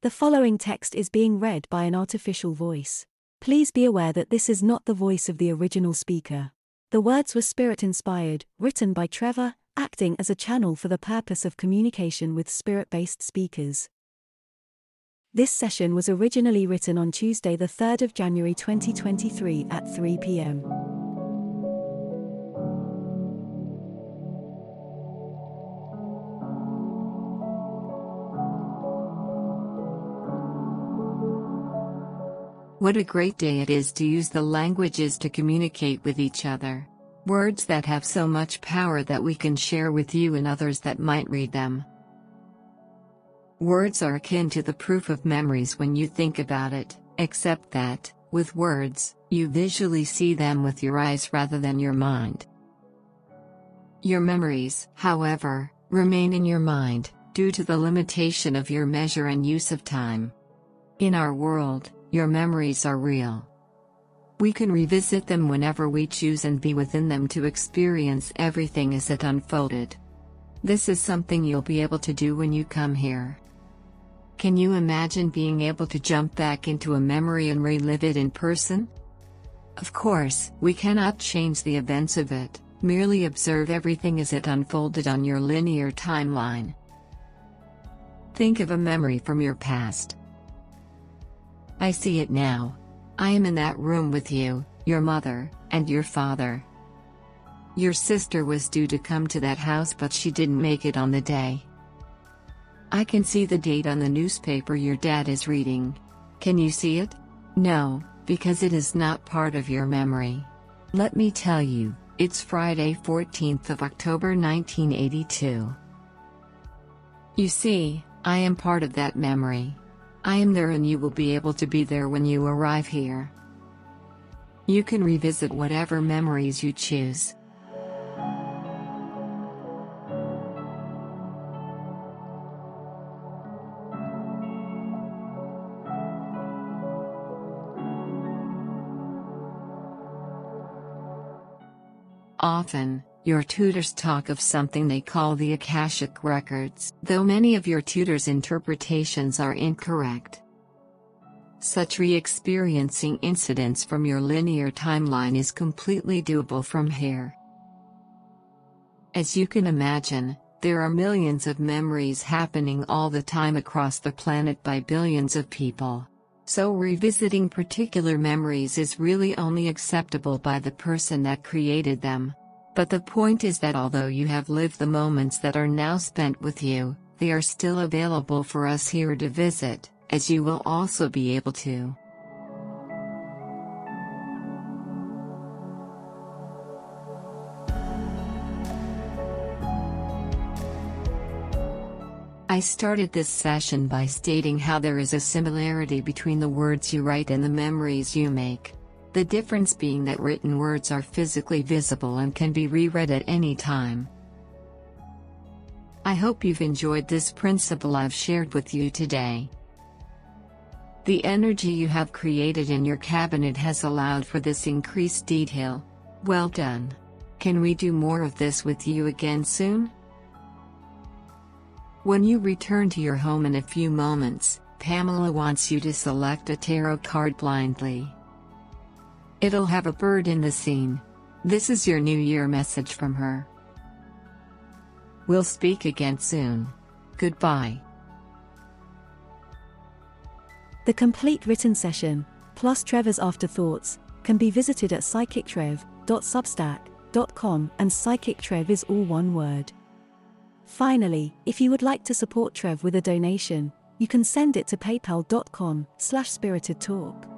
The following text is being read by an artificial voice. Please be aware that this is not the voice of the original speaker. The words were spirit inspired, written by Trevor, acting as a channel for the purpose of communication with spirit based speakers. This session was originally written on Tuesday, the 3rd of January 2023 at 3 p.m. What a great day it is to use the languages to communicate with each other. Words that have so much power that we can share with you and others that might read them. Words are akin to the proof of memories when you think about it, except that, with words, you visually see them with your eyes rather than your mind. Your memories, however, remain in your mind, due to the limitation of your measure and use of time. In our world, your memories are real. We can revisit them whenever we choose and be within them to experience everything as it unfolded. This is something you'll be able to do when you come here. Can you imagine being able to jump back into a memory and relive it in person? Of course, we cannot change the events of it, merely observe everything as it unfolded on your linear timeline. Think of a memory from your past. I see it now. I am in that room with you, your mother, and your father. Your sister was due to come to that house but she didn't make it on the day. I can see the date on the newspaper your dad is reading. Can you see it? No, because it is not part of your memory. Let me tell you, it's Friday 14th of October 1982. You see, I am part of that memory. I am there and you will be able to be there when you arrive here. You can revisit whatever memories you choose. Often, your tutors talk of something they call the Akashic Records, though many of your tutors' interpretations are incorrect. Such re experiencing incidents from your linear timeline is completely doable from here. As you can imagine, there are millions of memories happening all the time across the planet by billions of people. So revisiting particular memories is really only acceptable by the person that created them. But the point is that although you have lived the moments that are now spent with you, they are still available for us here to visit, as you will also be able to. I started this session by stating how there is a similarity between the words you write and the memories you make. The difference being that written words are physically visible and can be reread at any time. I hope you've enjoyed this principle I've shared with you today. The energy you have created in your cabinet has allowed for this increased detail. Well done. Can we do more of this with you again soon? When you return to your home in a few moments, Pamela wants you to select a tarot card blindly. It'll have a bird in the scene. This is your New Year message from her. We'll speak again soon. Goodbye. The complete written session, plus Trevor's afterthoughts, can be visited at psychictrev.substack.com and psychictrev is all one word. Finally, if you would like to support Trev with a donation, you can send it to paypal.com slash spiritedtalk.